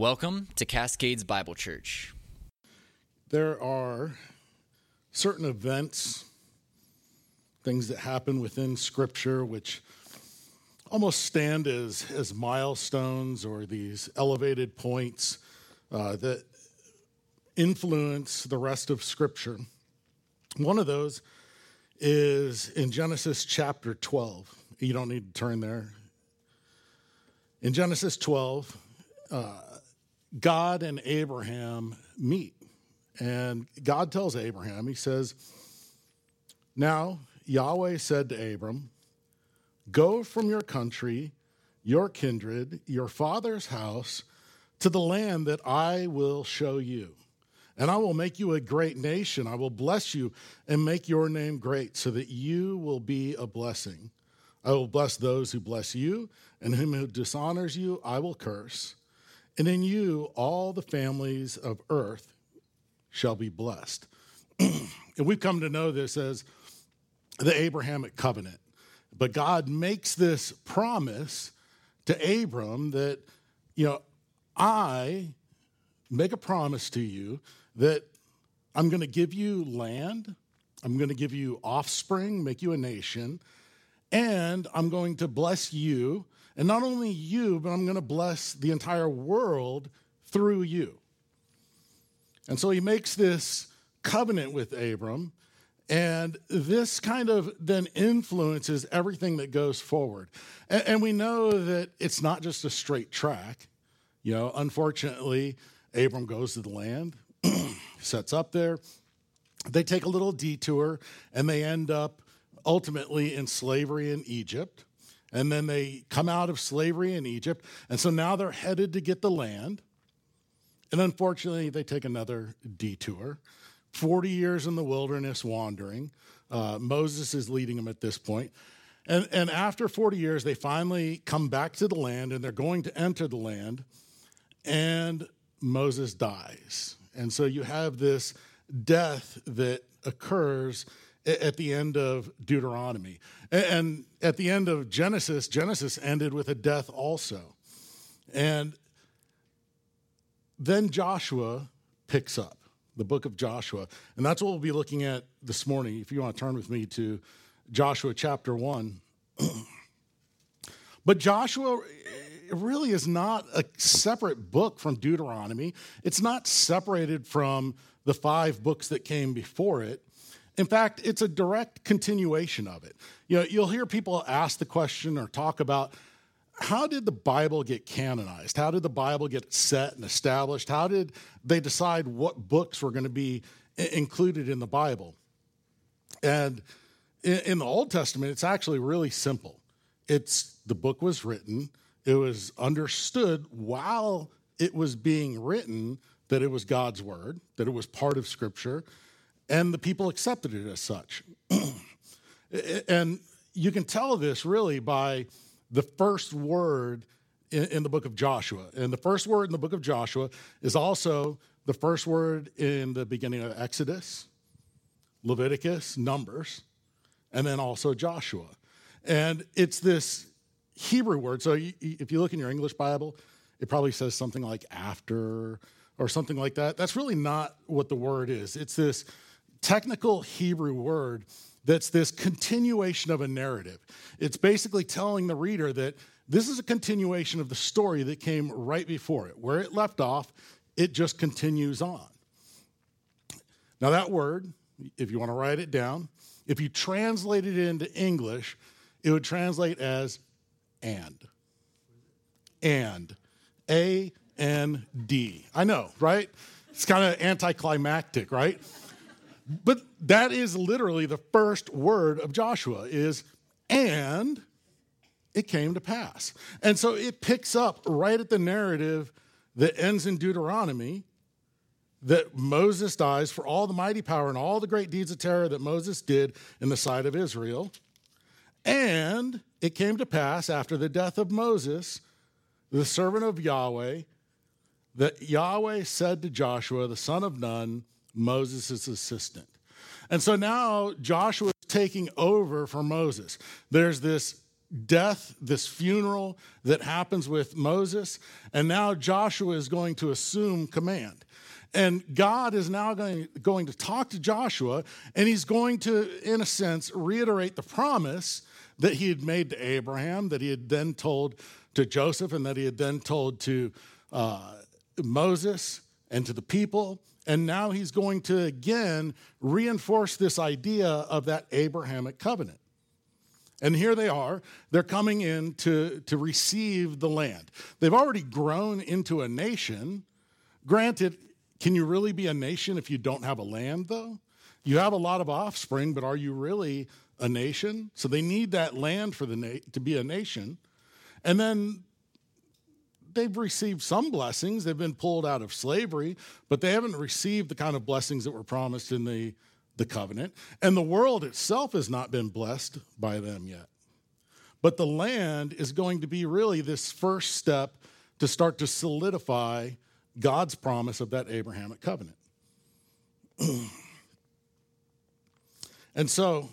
Welcome to Cascades Bible Church. There are certain events, things that happen within Scripture, which almost stand as, as milestones or these elevated points uh, that influence the rest of Scripture. One of those is in Genesis chapter 12. You don't need to turn there. In Genesis 12, uh, God and Abraham meet. And God tells Abraham, He says, Now Yahweh said to Abram, Go from your country, your kindred, your father's house, to the land that I will show you. And I will make you a great nation. I will bless you and make your name great so that you will be a blessing. I will bless those who bless you, and him who dishonors you, I will curse. And in you, all the families of earth shall be blessed. and we've come to know this as the Abrahamic covenant. But God makes this promise to Abram that, you know, I make a promise to you that I'm going to give you land, I'm going to give you offspring, make you a nation, and I'm going to bless you. And not only you, but I'm going to bless the entire world through you. And so he makes this covenant with Abram and this kind of then influences everything that goes forward. And, and, we know that it's not just a straight track. You know, unfortunately, Abram goes to the land, sets up there. They take a little detour and they end up ultimately in slavery in Egypt. And then they come out of slavery in Egypt. And so now they're headed to get the land. And unfortunately, they take another detour. 40 years in the wilderness wandering. Uh, Moses is leading them at this point. And, and after 40 years, they finally come back to the land and they're going to enter the land. And Moses dies. And so you have this death that occurs at the end of Deuteronomy. And at the end of Genesis, Genesis ended with a death also. And then Joshua picks up the book of Joshua. And that's what we'll be looking at this morning. If you want to turn with me to Joshua chapter 1. but Joshua really is not a separate book from Deuteronomy, it's not separated from the five books that came before it. In fact, it's a direct continuation of it. You know, you'll hear people ask the question or talk about how did the Bible get canonized? How did the Bible get set and established? How did they decide what books were going to be included in the Bible? And in the Old Testament, it's actually really simple. It's the book was written, it was understood while it was being written that it was God's word, that it was part of Scripture, and the people accepted it as such. and you can tell this really by the first word in, in, the book of Joshua. And the first word in the book of Joshua is also the first word in the beginning of Exodus, Leviticus, Numbers, and then also Joshua. And it's this Hebrew word. So if you look in your English Bible, it probably says something like after or something like that. That's really not what the word is. It's this technical Hebrew word that's this continuation of a narrative. It's basically telling the reader that this is a continuation of the story that came right before it. Where it left off, it just continues on. Now, that word, if you want to write it down, if you translate it into English, it would translate as and. And. A N D. I know, right? It's kind of anticlimactic, right? But that is literally the first word of Joshua is and it came to pass. And so it picks up right at the narrative that ends in Deuteronomy that Moses dies for all the mighty power and all the great deeds of terror that Moses did in the sight of Israel. And it came to pass after the death of Moses, the servant of Yahweh, that Yahweh said to Joshua, the son of Nun, Moses' assistant. And so now Joshua is taking over for Moses. There's this death, this funeral that happens with Moses, and now Joshua is going to assume command. And God is now going, going to talk to Joshua, and he's going to, in a sense, reiterate the promise that he had made to Abraham, that he had then told to Joseph, and that he had then told to uh, Moses and to the people. And now he's going to again reinforce this idea of that Abrahamic covenant. And here they are. They're coming in to, to receive the land. They've already grown into a nation. Granted, can you really be a nation if you don't have a land, though? You have a lot of offspring, but are you really a nation? So they need that land for the na- to be a nation. And then they've received some blessings. They've been pulled out of slavery, but they haven't received the kind of blessings that were promised in the, the covenant. And the world itself has not been blessed by them yet. But the land is going to be really this first step to start to solidify God's promise of that Abrahamic covenant. and so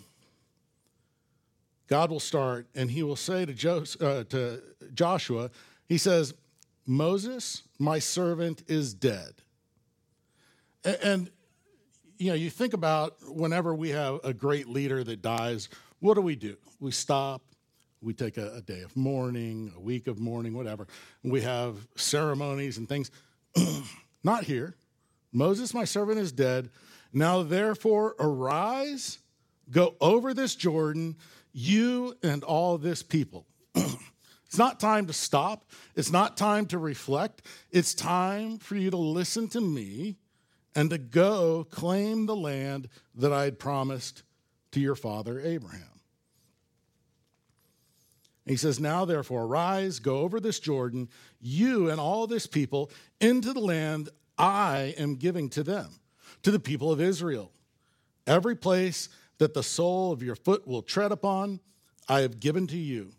God will start and he will say to, Jos- uh, to Joshua, he says, Moses, my servant, is dead. And, you know, you think about whenever we have a great leader that dies, what do we do? We stop, we take a, a day of mourning, a week of mourning, whatever. We have ceremonies and things. Not here. Moses, my servant, is dead. Now, therefore, arise, go over this Jordan, you and all this people. It's not time to stop. It's not time to reflect. It's time for you to listen to me and to go claim the land that I had promised to your father Abraham. he says, Now therefore, arise, go over this Jordan, you and all this people, into the land I am giving to them, to the people of Israel. Every place that the sole of your foot will tread upon, I have given to you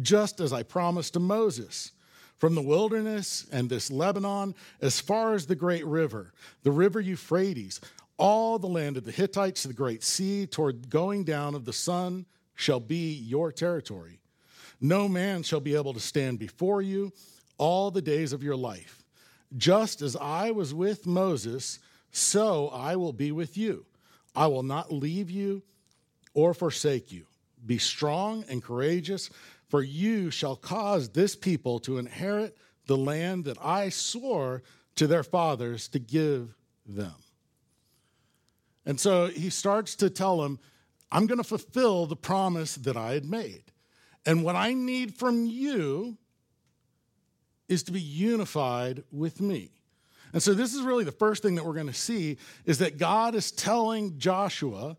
just as I promised to Moses. From the wilderness and this Lebanon, as far as the great river, the river Euphrates, all the land of the Hittites to the great sea, toward going down of the sun, shall be your territory. No man shall be able to stand before you all the days of your life. Just as I was with Moses, so I will be with you. I will not leave you or forsake you. Be strong and courageous for you shall cause this people to inherit the land that I swore to their fathers to give them. And so he starts to tell them, I'm going to fulfill the promise that I had made. And what I need from you is to be unified with me. And so this is really the first thing that we're going to see is that God is telling Joshua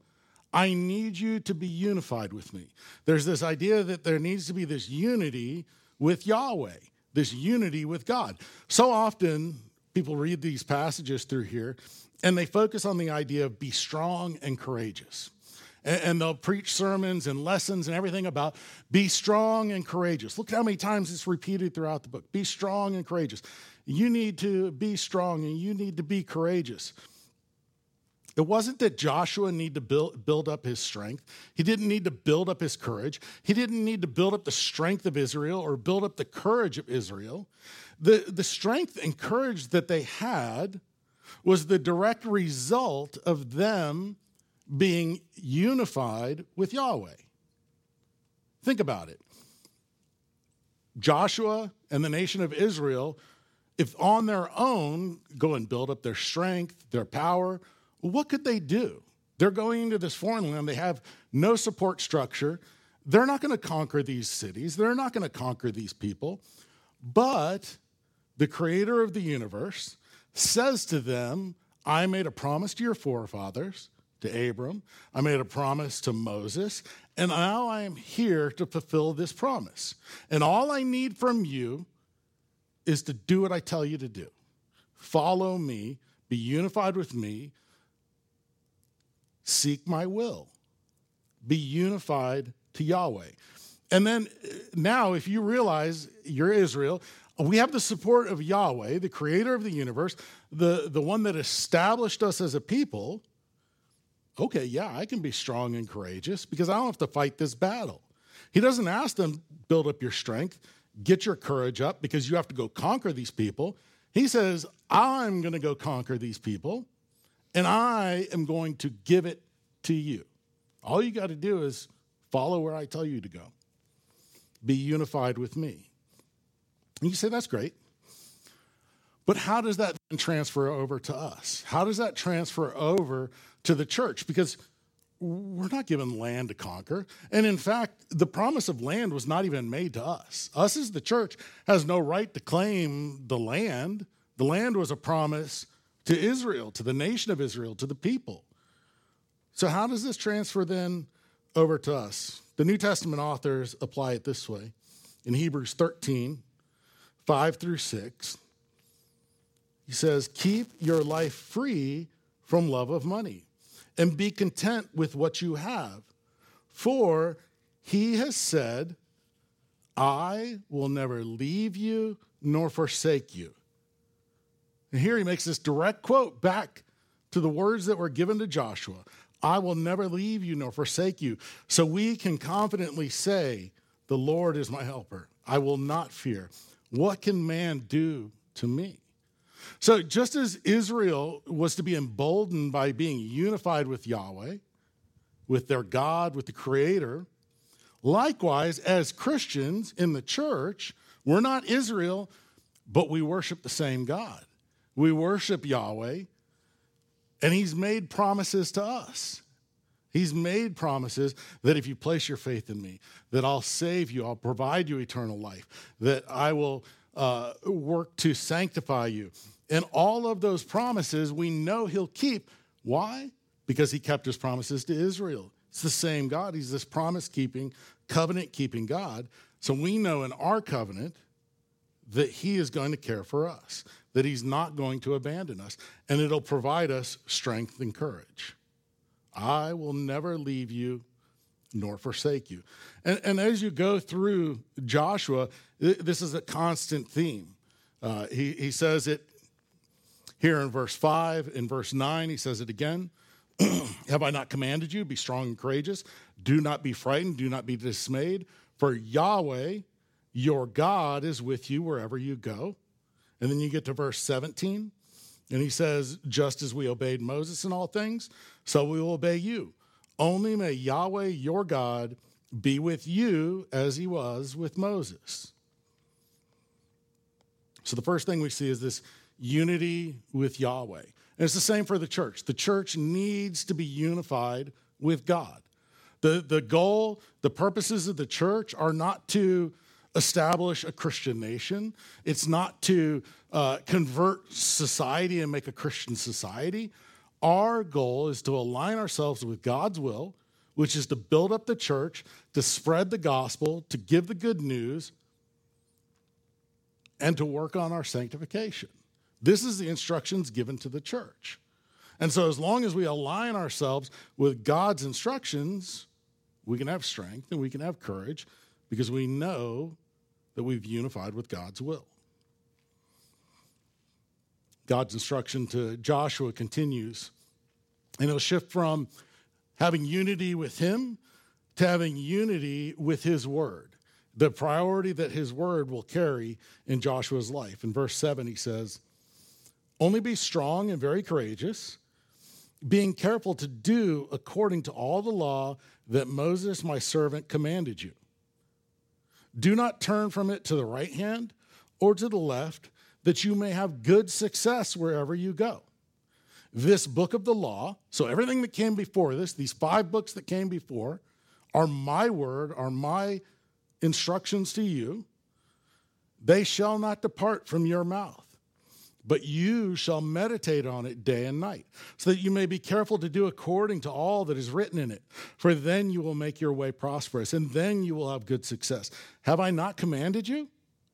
I need you to be unified with me. There's this idea that there needs to be this unity with Yahweh, this unity with God. So often, people read these passages through here and they focus on the idea of be strong and courageous. And they'll preach sermons and lessons and everything about be strong and courageous. Look how many times it's repeated throughout the book. Be strong and courageous. You need to be strong and you need to be courageous. It wasn't that Joshua needed to build, build up his strength. He didn't need to build up his courage. He didn't need to build up the strength of Israel or build up the courage of Israel. The, the strength and courage that they had was the direct result of them being unified with Yahweh. Think about it. Joshua and the nation of Israel, if on their own go and build up their strength, their power, what could they do? They're going into this foreign land, they have no support structure. They're not going to conquer these cities, they're not going to conquer these people. But the creator of the universe says to them, I made a promise to your forefathers, to Abram, I made a promise to Moses, and now I am here to fulfill this promise. And all I need from you is to do what I tell you to do. Follow me, be unified with me, seek my will, be unified to Yahweh. And then uh, now, if you realize you're Israel, we have the support of Yahweh, the creator of the universe, the, the one that established us as a people. Okay, yeah, I can be strong and courageous because I don't have to fight this battle. He doesn't ask them, build up your strength, get your courage up because you have to go conquer these people. He says, I'm going to go conquer these people and I am going to give it to you. All you got to do is follow where I tell you to go, be unified with me. And you say, that's great. But how does that transfer over to us? How does that transfer over to the church? Because we're not given land to conquer. And in fact, the promise of land was not even made to us. Us as the church has no right to claim the land. The land was a promise to Israel, to the nation of Israel, to the people. So, how does this transfer then over to us? The New Testament authors apply it this way in Hebrews 13, 5 through 6. He says, Keep your life free from love of money and be content with what you have. For he has said, I will never leave you nor forsake you. And here he makes this direct quote back to the words that were given to Joshua I will never leave you nor forsake you. So we can confidently say, The Lord is my helper. I will not fear. What can man do to me? So, just as Israel was to be emboldened by being unified with Yahweh, with their God, with the Creator, likewise, as Christians in the church, we're not Israel, but we worship the same God. We worship Yahweh, and He's made promises to us. He's made promises that if you place your faith in me, that I'll save you, I'll provide you eternal life, that I will uh, work to sanctify you, and all of those promises we know he'll keep. Why? Because he kept his promises to Israel. It's the same God. He's this promise keeping, covenant keeping God. So we know in our covenant that he is going to care for us, that he's not going to abandon us, and it'll provide us strength and courage. I will never leave you nor forsake you. And, and as you go through Joshua, this is a constant theme. Uh, he, he says it here in verse 5, in verse 9, he says it again. Have I not commanded you? Be strong and courageous. Do not be frightened. Do not be dismayed. For Yahweh, your God, is with you wherever you go. And then you get to verse 17, and he says, Just as we obeyed Moses in all things, so we will obey you. Only may Yahweh, your God, be with you as he was with Moses. So the first thing we see is this unity with Yahweh. And it's the same for the church. The church needs to be unified with God. The, the goal, the purposes of the church are not to establish a Christian nation, it's not to uh, convert society and make a Christian society. Our goal is to align ourselves with God's will, which is to build up the church, to spread the gospel, to give the good news, and to work on our sanctification. This is the instructions given to the church. And so, as long as we align ourselves with God's instructions, we can have strength and we can have courage because we know that we've unified with God's will. God's instruction to Joshua continues, and it'll shift from having unity with Him to having unity with His Word, the priority that His Word will carry in Joshua's life. In verse 7, he says, only be strong and very courageous, being careful to do according to all the law that Moses, my servant, commanded you. Do not turn from it to the right hand or to the left, that you may have good success wherever you go. This book of the law, so everything that came before this, these five books that came before, are my word, are my instructions to you. They shall not depart from your mouth but you shall meditate on it day and night, so that you may be careful to do according to all that is written in it. For then you will make your way prosperous, and then you will have good success. Have I not commanded you?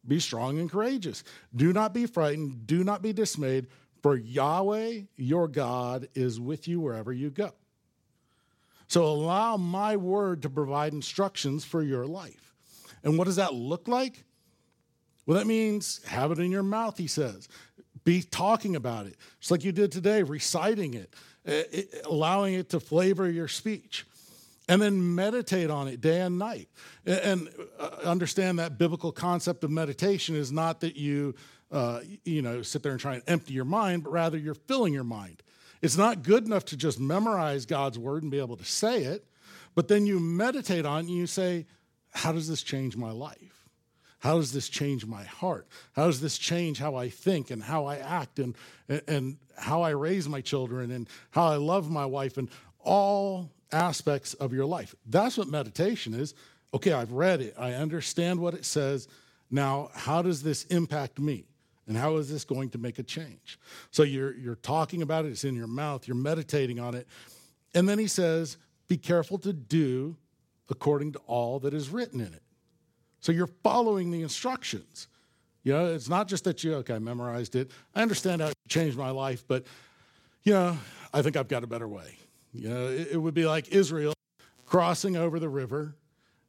Be strong and courageous. Do not be frightened, do not be dismayed, for Yahweh your God is with you wherever you go. So allow my word to provide instructions for your life. And what does that look like? Well, that means have it in your mouth, he says be talking about it, just like you did today, reciting it, it, allowing it to flavor your speech. and then meditate on it day and night. And uh, understand that biblical concept of meditation is not that you, uh, you know, sit there and try and empty your mind, but rather you're filling your mind. It's not good enough to just memorize God's word and be able to say it, but then you meditate on it and you say, How does this change my life? How does this change my heart? How does this change how I think and how I act and, and how I raise my children and how I love my wife and all aspects of your life? That's what meditation is. Okay, I've read it, I understand what it says. Now, how does this impact me? And how is this going to make a change? So you're, you're talking about it, it's in your mouth, you're meditating on it. And then he says, Be careful to do according to all that is written in it. So you're following the instructions. You know, it's not just that you, okay, I memorized it. I understand how it changed my life, but, you know, I think I've got a better way. You know, it, it would be like Israel crossing over the river.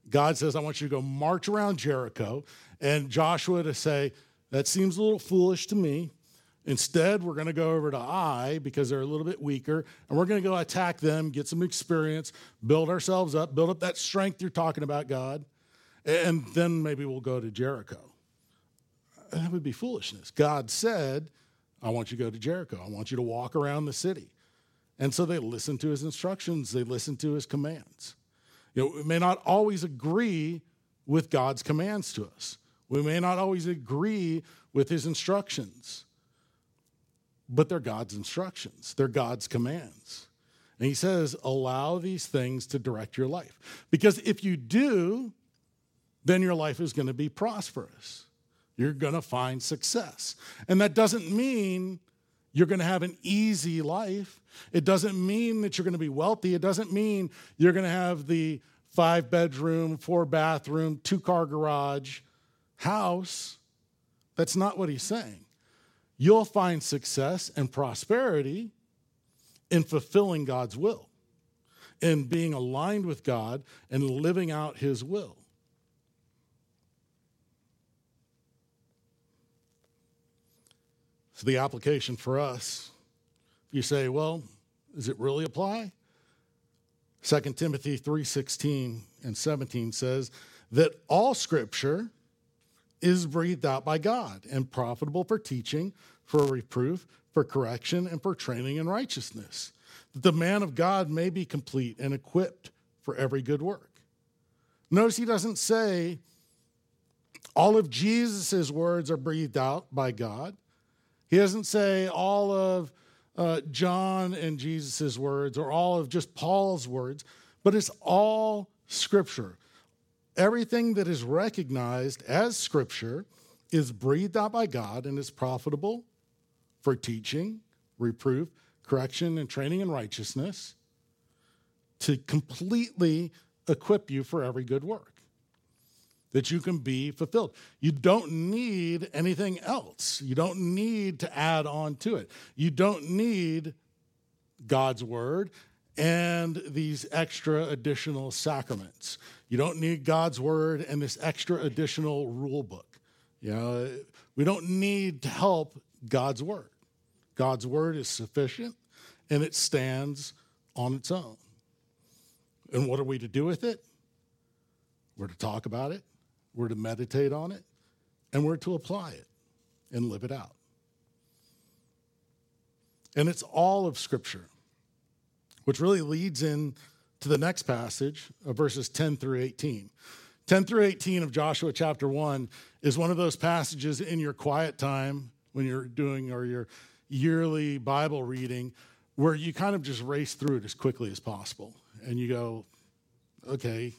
God says, I want you to go march around Jericho. And Joshua to say, that seems a little foolish to me. Instead, we're going to go over to Ai because they're a little bit weaker, and we're going to go attack them, get some experience, build ourselves up, build up that strength you're talking about, God and then maybe we'll go to Jericho. That would be foolishness. God said, I want you to go to Jericho. I want you to walk around the city. And so they listened to his instructions, they listened to his commands. You know, we may not always agree with God's commands to us. We may not always agree with his instructions, but they're God's instructions, they're God's commands. And he says, allow these things to direct your life. Because if you do, then your life is going to be prosperous. You're going to find success. And that doesn't mean you're going to have an easy life. It doesn't mean that you're going to be wealthy. It doesn't mean you're going to have the five bedroom, four bathroom, two car garage house. That's not what he's saying. You'll find success and prosperity in fulfilling God's will, in being aligned with God and living out his will. So the application for us, you say, well, does it really apply? 2 Timothy 3:16 and 17 says that all scripture is breathed out by God and profitable for teaching, for reproof, for correction, and for training in righteousness, that the man of God may be complete and equipped for every good work. Notice he doesn't say all of Jesus' words are breathed out by God. He doesn't say all of uh, John and Jesus' words or all of just Paul's words, but it's all scripture. Everything that is recognized as scripture is breathed out by God and is profitable for teaching, reproof, correction, and training in righteousness to completely equip you for every good work that you can be fulfilled. You don't need anything else. You don't need to add on to it. You don't need God's word and these extra additional sacraments. You don't need God's word and this extra additional rule book. You know, we don't need to help God's word. God's word is sufficient and it stands on its own. And what are we to do with it? We're to talk about it we're to meditate on it, and we're to apply it and live it out. And it's all of Scripture, which really leads in to the next passage of verses 10 through 18. 10 through 18 of Joshua chapter 1 is one of those passages in your quiet time when you're doing or your yearly Bible reading where you kind of just race through it as quickly as possible. And you go, okay,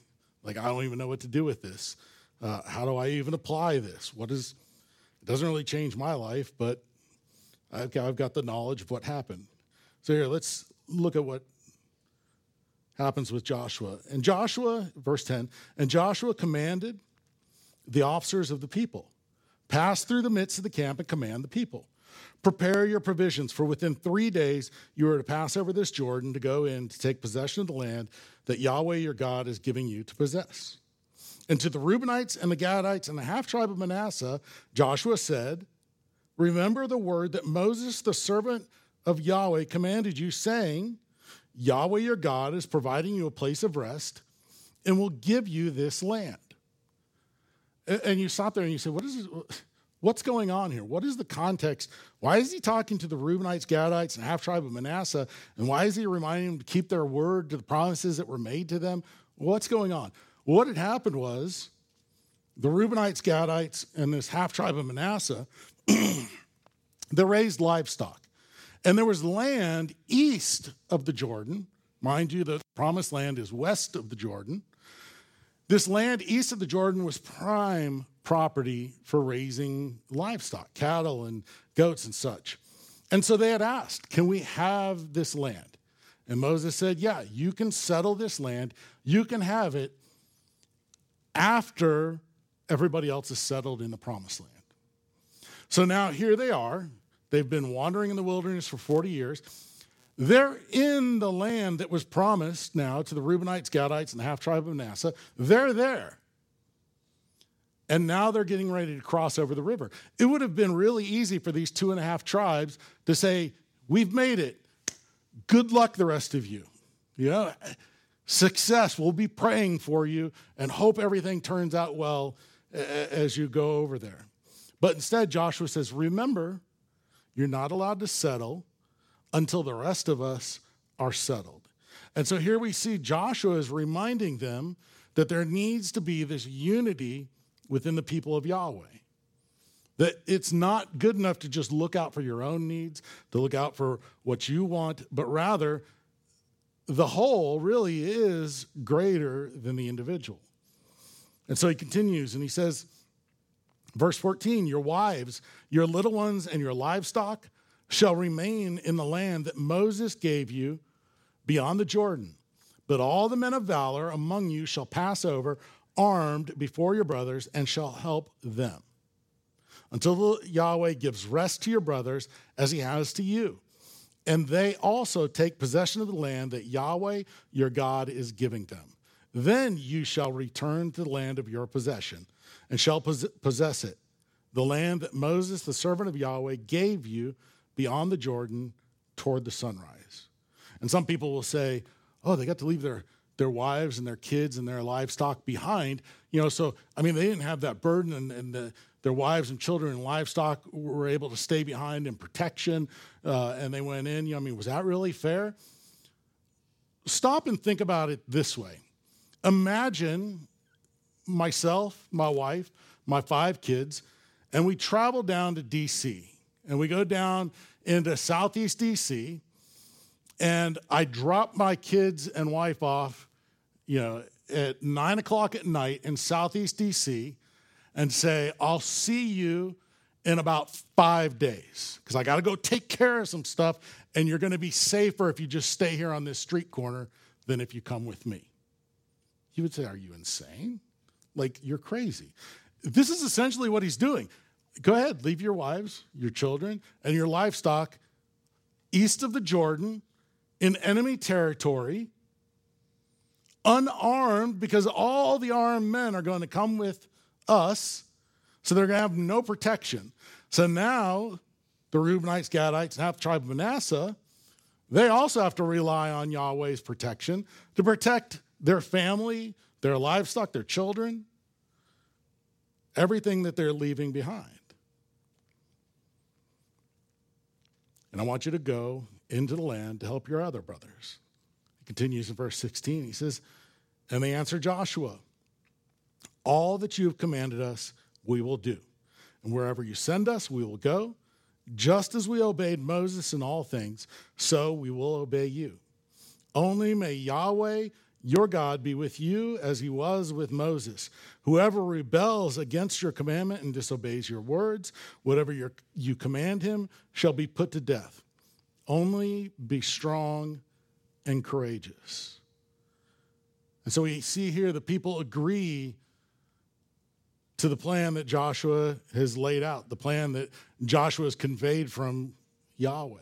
like I don't even know what to do with this. Uh, how do I even apply this? What is, it doesn't really change my life, but I've got, I've got the knowledge of what happened. So here, let's look at what happens with Joshua. And Joshua, verse 10, and Joshua commanded the officers of the people pass through the midst of the camp and command the people. Prepare your provisions, for within three days you are to pass over this Jordan to go in to take possession of the land that Yahweh your God is giving you to possess. And to the Reubenites and the Gadites and the half tribe of Manasseh, Joshua said, Remember the word that Moses, the servant of Yahweh, commanded you, saying, Yahweh your God is providing you a place of rest and will give you this land. And you stop there and you say, What is this? What's going on here? What is the context? Why is he talking to the Reubenites, Gadites, and half tribe of Manasseh? And why is he reminding them to keep their word to the promises that were made to them? What's going on? What had happened was the Reubenites, Gadites, and this half tribe of Manasseh, they raised livestock. And there was land east of the Jordan. Mind you, the promised land is west of the Jordan. This land east of the Jordan was prime property for raising livestock, cattle and goats and such. And so they had asked, Can we have this land? And Moses said, Yeah, you can settle this land, you can have it after everybody else is settled in the promised land. So now here they are. They've been wandering in the wilderness for 40 years. They're in the land that was promised now to the Reubenites, Gadites, and the half tribe of Manasseh. They're there. And now they're getting ready to cross over the river. It would have been really easy for these two and a half tribes to say, We've made it. Good luck, the rest of you. You know, success. We'll be praying for you and hope everything turns out well as you go over there. But instead, Joshua says, Remember, you're not allowed to settle until the rest of us are settled. And so here we see Joshua is reminding them that there needs to be this unity within the people of Yahweh. That it's not good enough to just look out for your own needs, to look out for what you want, but rather the whole really is greater than the individual. And so he continues and he says, verse 14, your wives, your little ones, and your livestock shall remain in the land that Moses gave you beyond the Jordan. But all the men of valor among you shall pass over armed before your brothers and shall help them until Yahweh gives rest to your brothers as he has to you. And they also take possession of the land that Yahweh your God is giving them. Then you shall return to the land of your possession and shall possess it, the land that Moses, the servant of Yahweh, gave you beyond the Jordan toward the sunrise. And some people will say, oh, they got to leave their, their wives and their kids and their livestock behind. You know, so, I mean, they didn't have that burden, and, and the, their wives and children and livestock were able to stay behind in protection, uh, and they went in. You know, I mean, was that really fair? Stop and think about it this way Imagine myself, my wife, my five kids, and we travel down to DC and we go down into Southeast DC, and I drop my kids and wife off, you know, at nine o'clock at night in Southeast DC and say, I'll see you in about five days because I got to go take care of some stuff, and you're going to be safer if you just stay here on this street corner than if you come with me. You would say, Are you insane? Like, you're crazy. This is essentially what he's doing. Go ahead, leave your wives, your children, and your livestock east of the Jordan in enemy territory, unarmed, because all the armed men are going to come with us, so they're going to have no protection. So now the Reubenites, Gadites, and half the tribe of Manasseh, they also have to rely on Yahweh's protection to protect their family, their livestock, their children, everything that they're leaving behind. And I want you to go into the land to help your other brothers. He continues in verse 16. He says, And they answered Joshua, All that you have commanded us, we will do. And wherever you send us, we will go. Just as we obeyed Moses in all things, so we will obey you. Only may Yahweh your God be with you as he was with Moses. Whoever rebels against your commandment and disobeys your words, whatever you command him, shall be put to death. Only be strong and courageous. And so we see here the people agree to the plan that Joshua has laid out, the plan that Joshua has conveyed from Yahweh.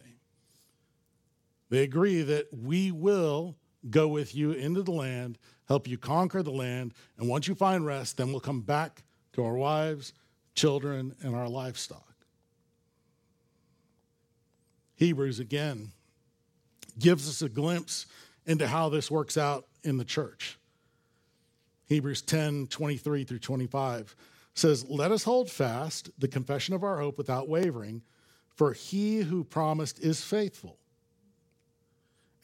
They agree that we will go with you into the land, help you conquer the land, and once you find rest, then we'll come back to our wives, children, and our livestock. Hebrews again gives us a glimpse into how this works out in the church. Hebrews 10 23 through 25 says, Let us hold fast the confession of our hope without wavering, for he who promised is faithful.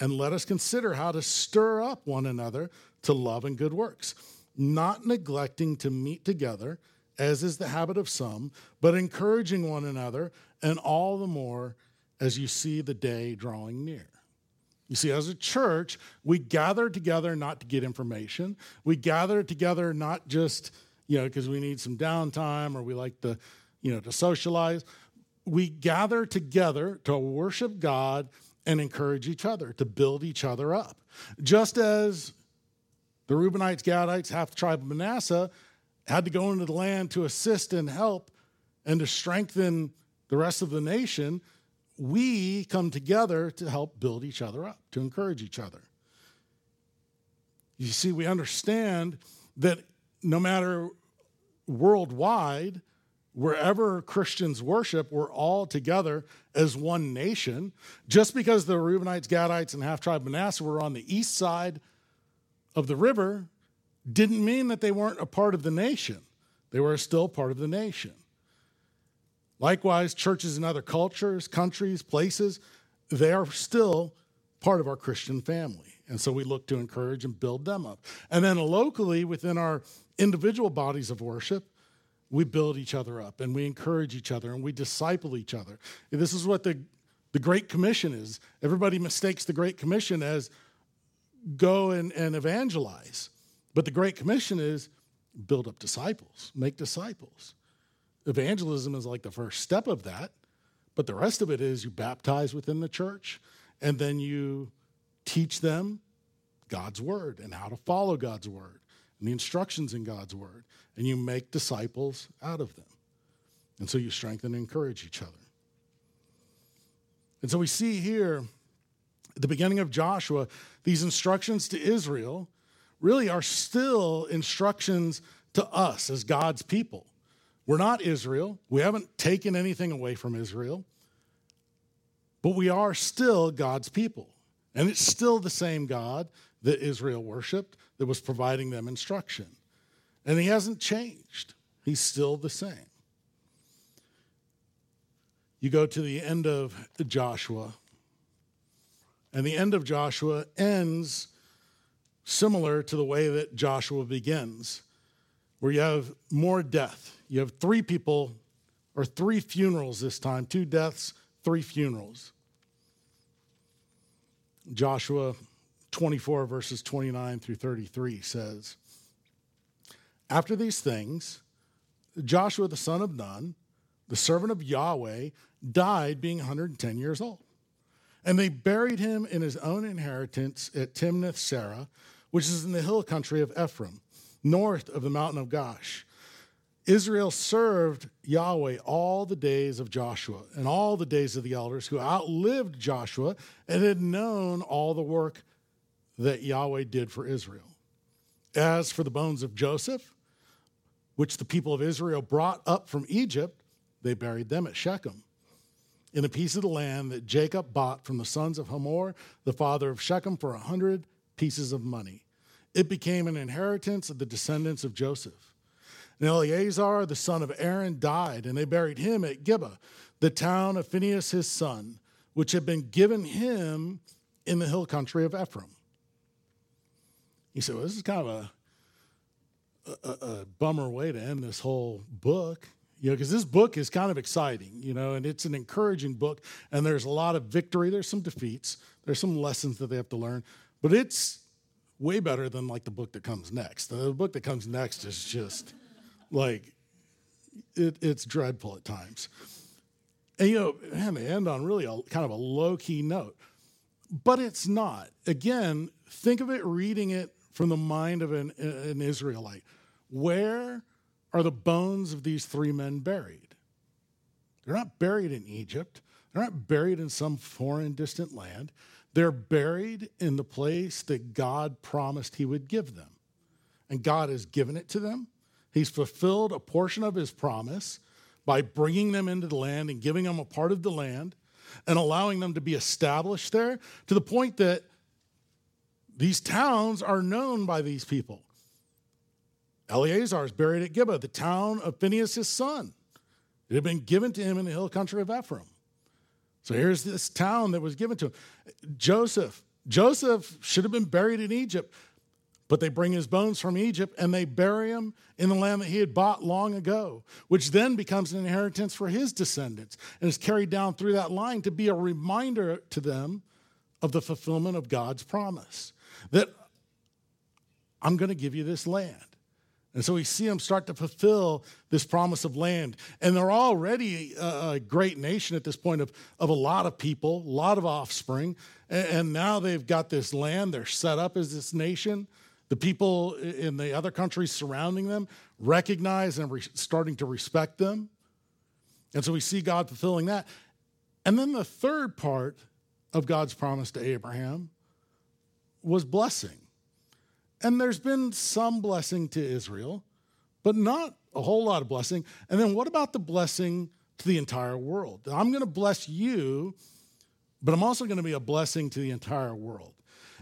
And let us consider how to stir up one another to love and good works, not neglecting to meet together, as is the habit of some, but encouraging one another, and all the more as you see the day drawing near. You see, as a church, we gather together not to get information. We gather together not just, you know, because we need some downtime or we like to, you know, to socialize. We gather together to worship God and encourage each other, to build each other up. Just as the Reubenites, Gadites, half the tribe of Manasseh had to go into the land to assist and help and to strengthen the rest of the nation, we come together to help build each other up, to encourage each other. You see, we understand that no matter worldwide, wherever Christians worship, we're all together as one nation. Just because the Reubenites, Gadites, and half tribe Manasseh were on the east side of the river didn't mean that they weren't a part of the nation. They were still part of the nation. Likewise, churches in other cultures, countries, places, they are still part of our Christian family. And so we look to encourage and build them up. And then locally, within our individual bodies of worship, we build each other up and we encourage each other and we disciple each other. This is what the, the Great Commission is. Everybody mistakes the Great Commission as go and, and evangelize. But the Great Commission is build up disciples, make disciples. Evangelism is like the first step of that, but the rest of it is you baptize within the church and then you teach them God's word and how to follow God's word and the instructions in God's word, and you make disciples out of them. And so you strengthen and encourage each other. And so we see here at the beginning of Joshua, these instructions to Israel really are still instructions to us as God's people. We're not Israel. We haven't taken anything away from Israel. But we are still God's people. And it's still the same God that Israel worshiped that was providing them instruction. And he hasn't changed, he's still the same. You go to the end of Joshua, and the end of Joshua ends similar to the way that Joshua begins, where you have more death you have three people, or three funerals this time two deaths, three funerals. Joshua 24, verses 29 through 33 says, After these things, Joshua the son of Nun, the servant of Yahweh, died being 110 years old. And they buried him in his own inheritance at Timnath Serah, which is in the hill country of Ephraim, north of the mountain of Gaash. Israel served Yahweh all the days of Joshua and all the days of the elders who outlived Joshua and had known all the work that Yahweh did for Israel. As for the bones of Joseph, which the people of Israel brought up from Egypt, they buried them at Shechem, in a piece of the land that Jacob bought from the sons of Hamor, the father of Shechem, for a hundred pieces of money. It became an inheritance of the descendants of Joseph. And Eleazar, the son of Aaron, died, and they buried him at Gibeah, the town of Phinehas his son, which had been given him in the hill country of Ephraim. He said, well, This is kind of a, a, a bummer way to end this whole book you know, because this book is kind of exciting, you know, and it's an encouraging book, and there's a lot of victory. There's some defeats. There's some lessons that they have to learn, but it's way better than like the book that comes next. The book that comes next is just like, it, it's dreadful at times. And you know, man, they end on really a kind of a low key note, but it's not. Again, think of it reading it from the mind of an, an Israelite. Where are the bones of these three men buried? They're not buried in Egypt. They're not buried in some foreign, distant land. They're buried in the place that God promised He would give them. And God has given it to them. He's fulfilled a portion of his promise by bringing them into the land and giving them a part of the land. and allowing them to be established there to the point that these towns are known by these people. Eleazar is buried at Gibeah, the town of Phinehas, his son. It had been given to him in the hill country of Ephraim. So here's this town that was given to him. Joseph. Joseph should have been buried in Egypt, but they bring his bones from Egypt and they bury him in the land that he had bought long ago, which then becomes an inheritance for his descendants and is carried down through that line to be a reminder to them of the fulfillment of God's promise that I'm going to give you this land. And so we see them start to fulfill this promise of land. And they're already a great nation at this point of, of a lot of people, a lot of offspring. And now they've got this land. They're set up as this nation. The people in the other countries surrounding them recognize and re- starting to respect them. And so we see God fulfilling that. And then the third part of God's promise to Abraham was blessing. And there's been some blessing to Israel, but not a whole lot of blessing. And then what about the blessing to the entire world? I'm going to bless you, but I'm also going to be a blessing to the entire world.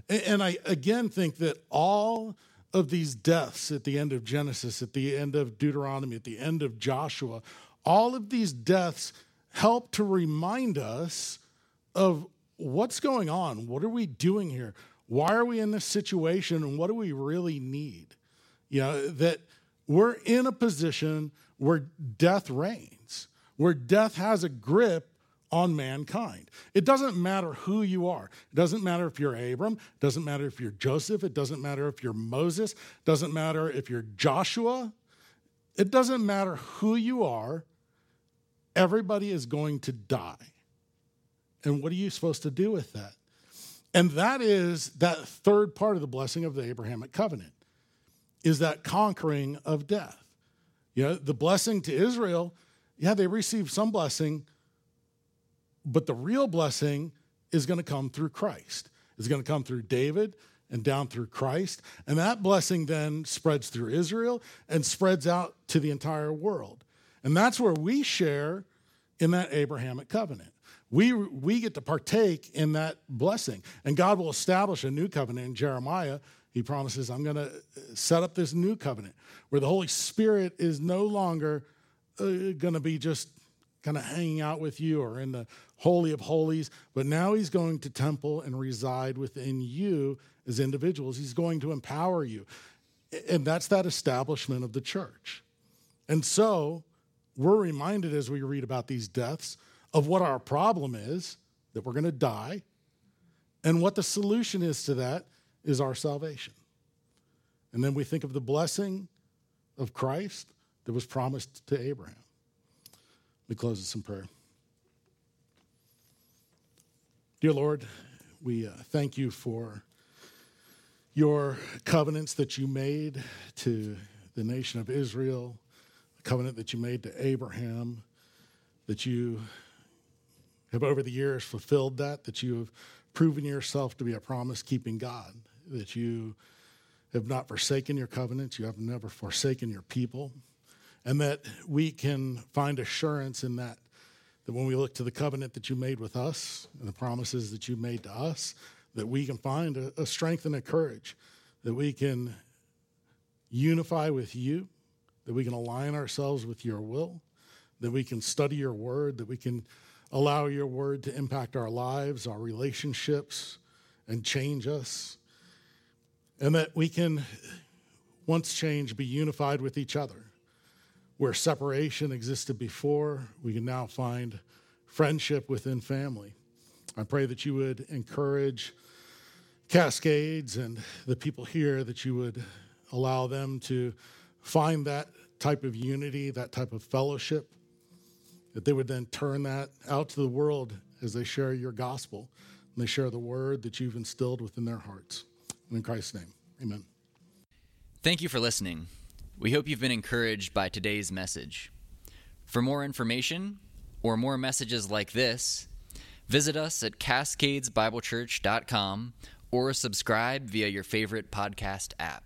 And I again think that all of these deaths at the end of Genesis, at the end of Deuteronomy, at the end of Joshua, all of these deaths help to remind us of what's going on. What are we doing here? why are we in this situation and what do we really need? You know, that we're in a position where death reigns, where death has a grip on mankind. It doesn't matter who you are. It doesn't matter if you're Abram, it doesn't matter if you're Joseph, it doesn't matter if you're Moses, it doesn't matter if you're Joshua. It doesn't matter who you are. Everybody is going to die. And what are you supposed to do with that? And that is that third part of the blessing of the Abrahamic covenant is that conquering of death. You know, the blessing to Israel, yeah, they received some blessing, but the real blessing is going to come through Christ. It's going to come through David and down through Christ. And that blessing then spreads through Israel and spreads out to the entire world. And that's where we share in that Abrahamic covenant we, we get to partake in that blessing. And God will establish a new covenant in Jeremiah. He promises, I'm going to set up this new covenant where the Holy Spirit is no longer uh, going to be just kind of hanging out with you or in the Holy of Holies, but now He's going to temple and reside within you as individuals. He's going to empower you. And that's that establishment of the church. And so we're reminded as we read about these deaths of what our problem is, that we're going to die, and what the solution is to that is our salvation. And then we think of the blessing of Christ that was promised to Abraham. We close with some prayer. Dear Lord, we uh, thank you for your covenants that you made to the nation of Israel, the covenant that you made to Abraham, that you have over the years fulfilled that, that you have proven yourself to be a promise keeping God, that you have not forsaken your covenants, you have never forsaken your people, and that we can find assurance in that. That when we look to the covenant that you made with us and the promises that you made to us, that we can find a, a strength and a courage, that we can unify with you, that we can align ourselves with your will, that we can study your word, that we can Allow your word to impact our lives, our relationships, and change us. And that we can, once changed, be unified with each other. Where separation existed before, we can now find friendship within family. I pray that you would encourage Cascades and the people here, that you would allow them to find that type of unity, that type of fellowship, that they would then turn that out to the world as they share your gospel and they share the word that you've instilled within their hearts. And in Christ's name, amen. Thank you for listening. We hope you've been encouraged by today's message. For more information or more messages like this, visit us at cascadesbiblechurch.com or subscribe via your favorite podcast app.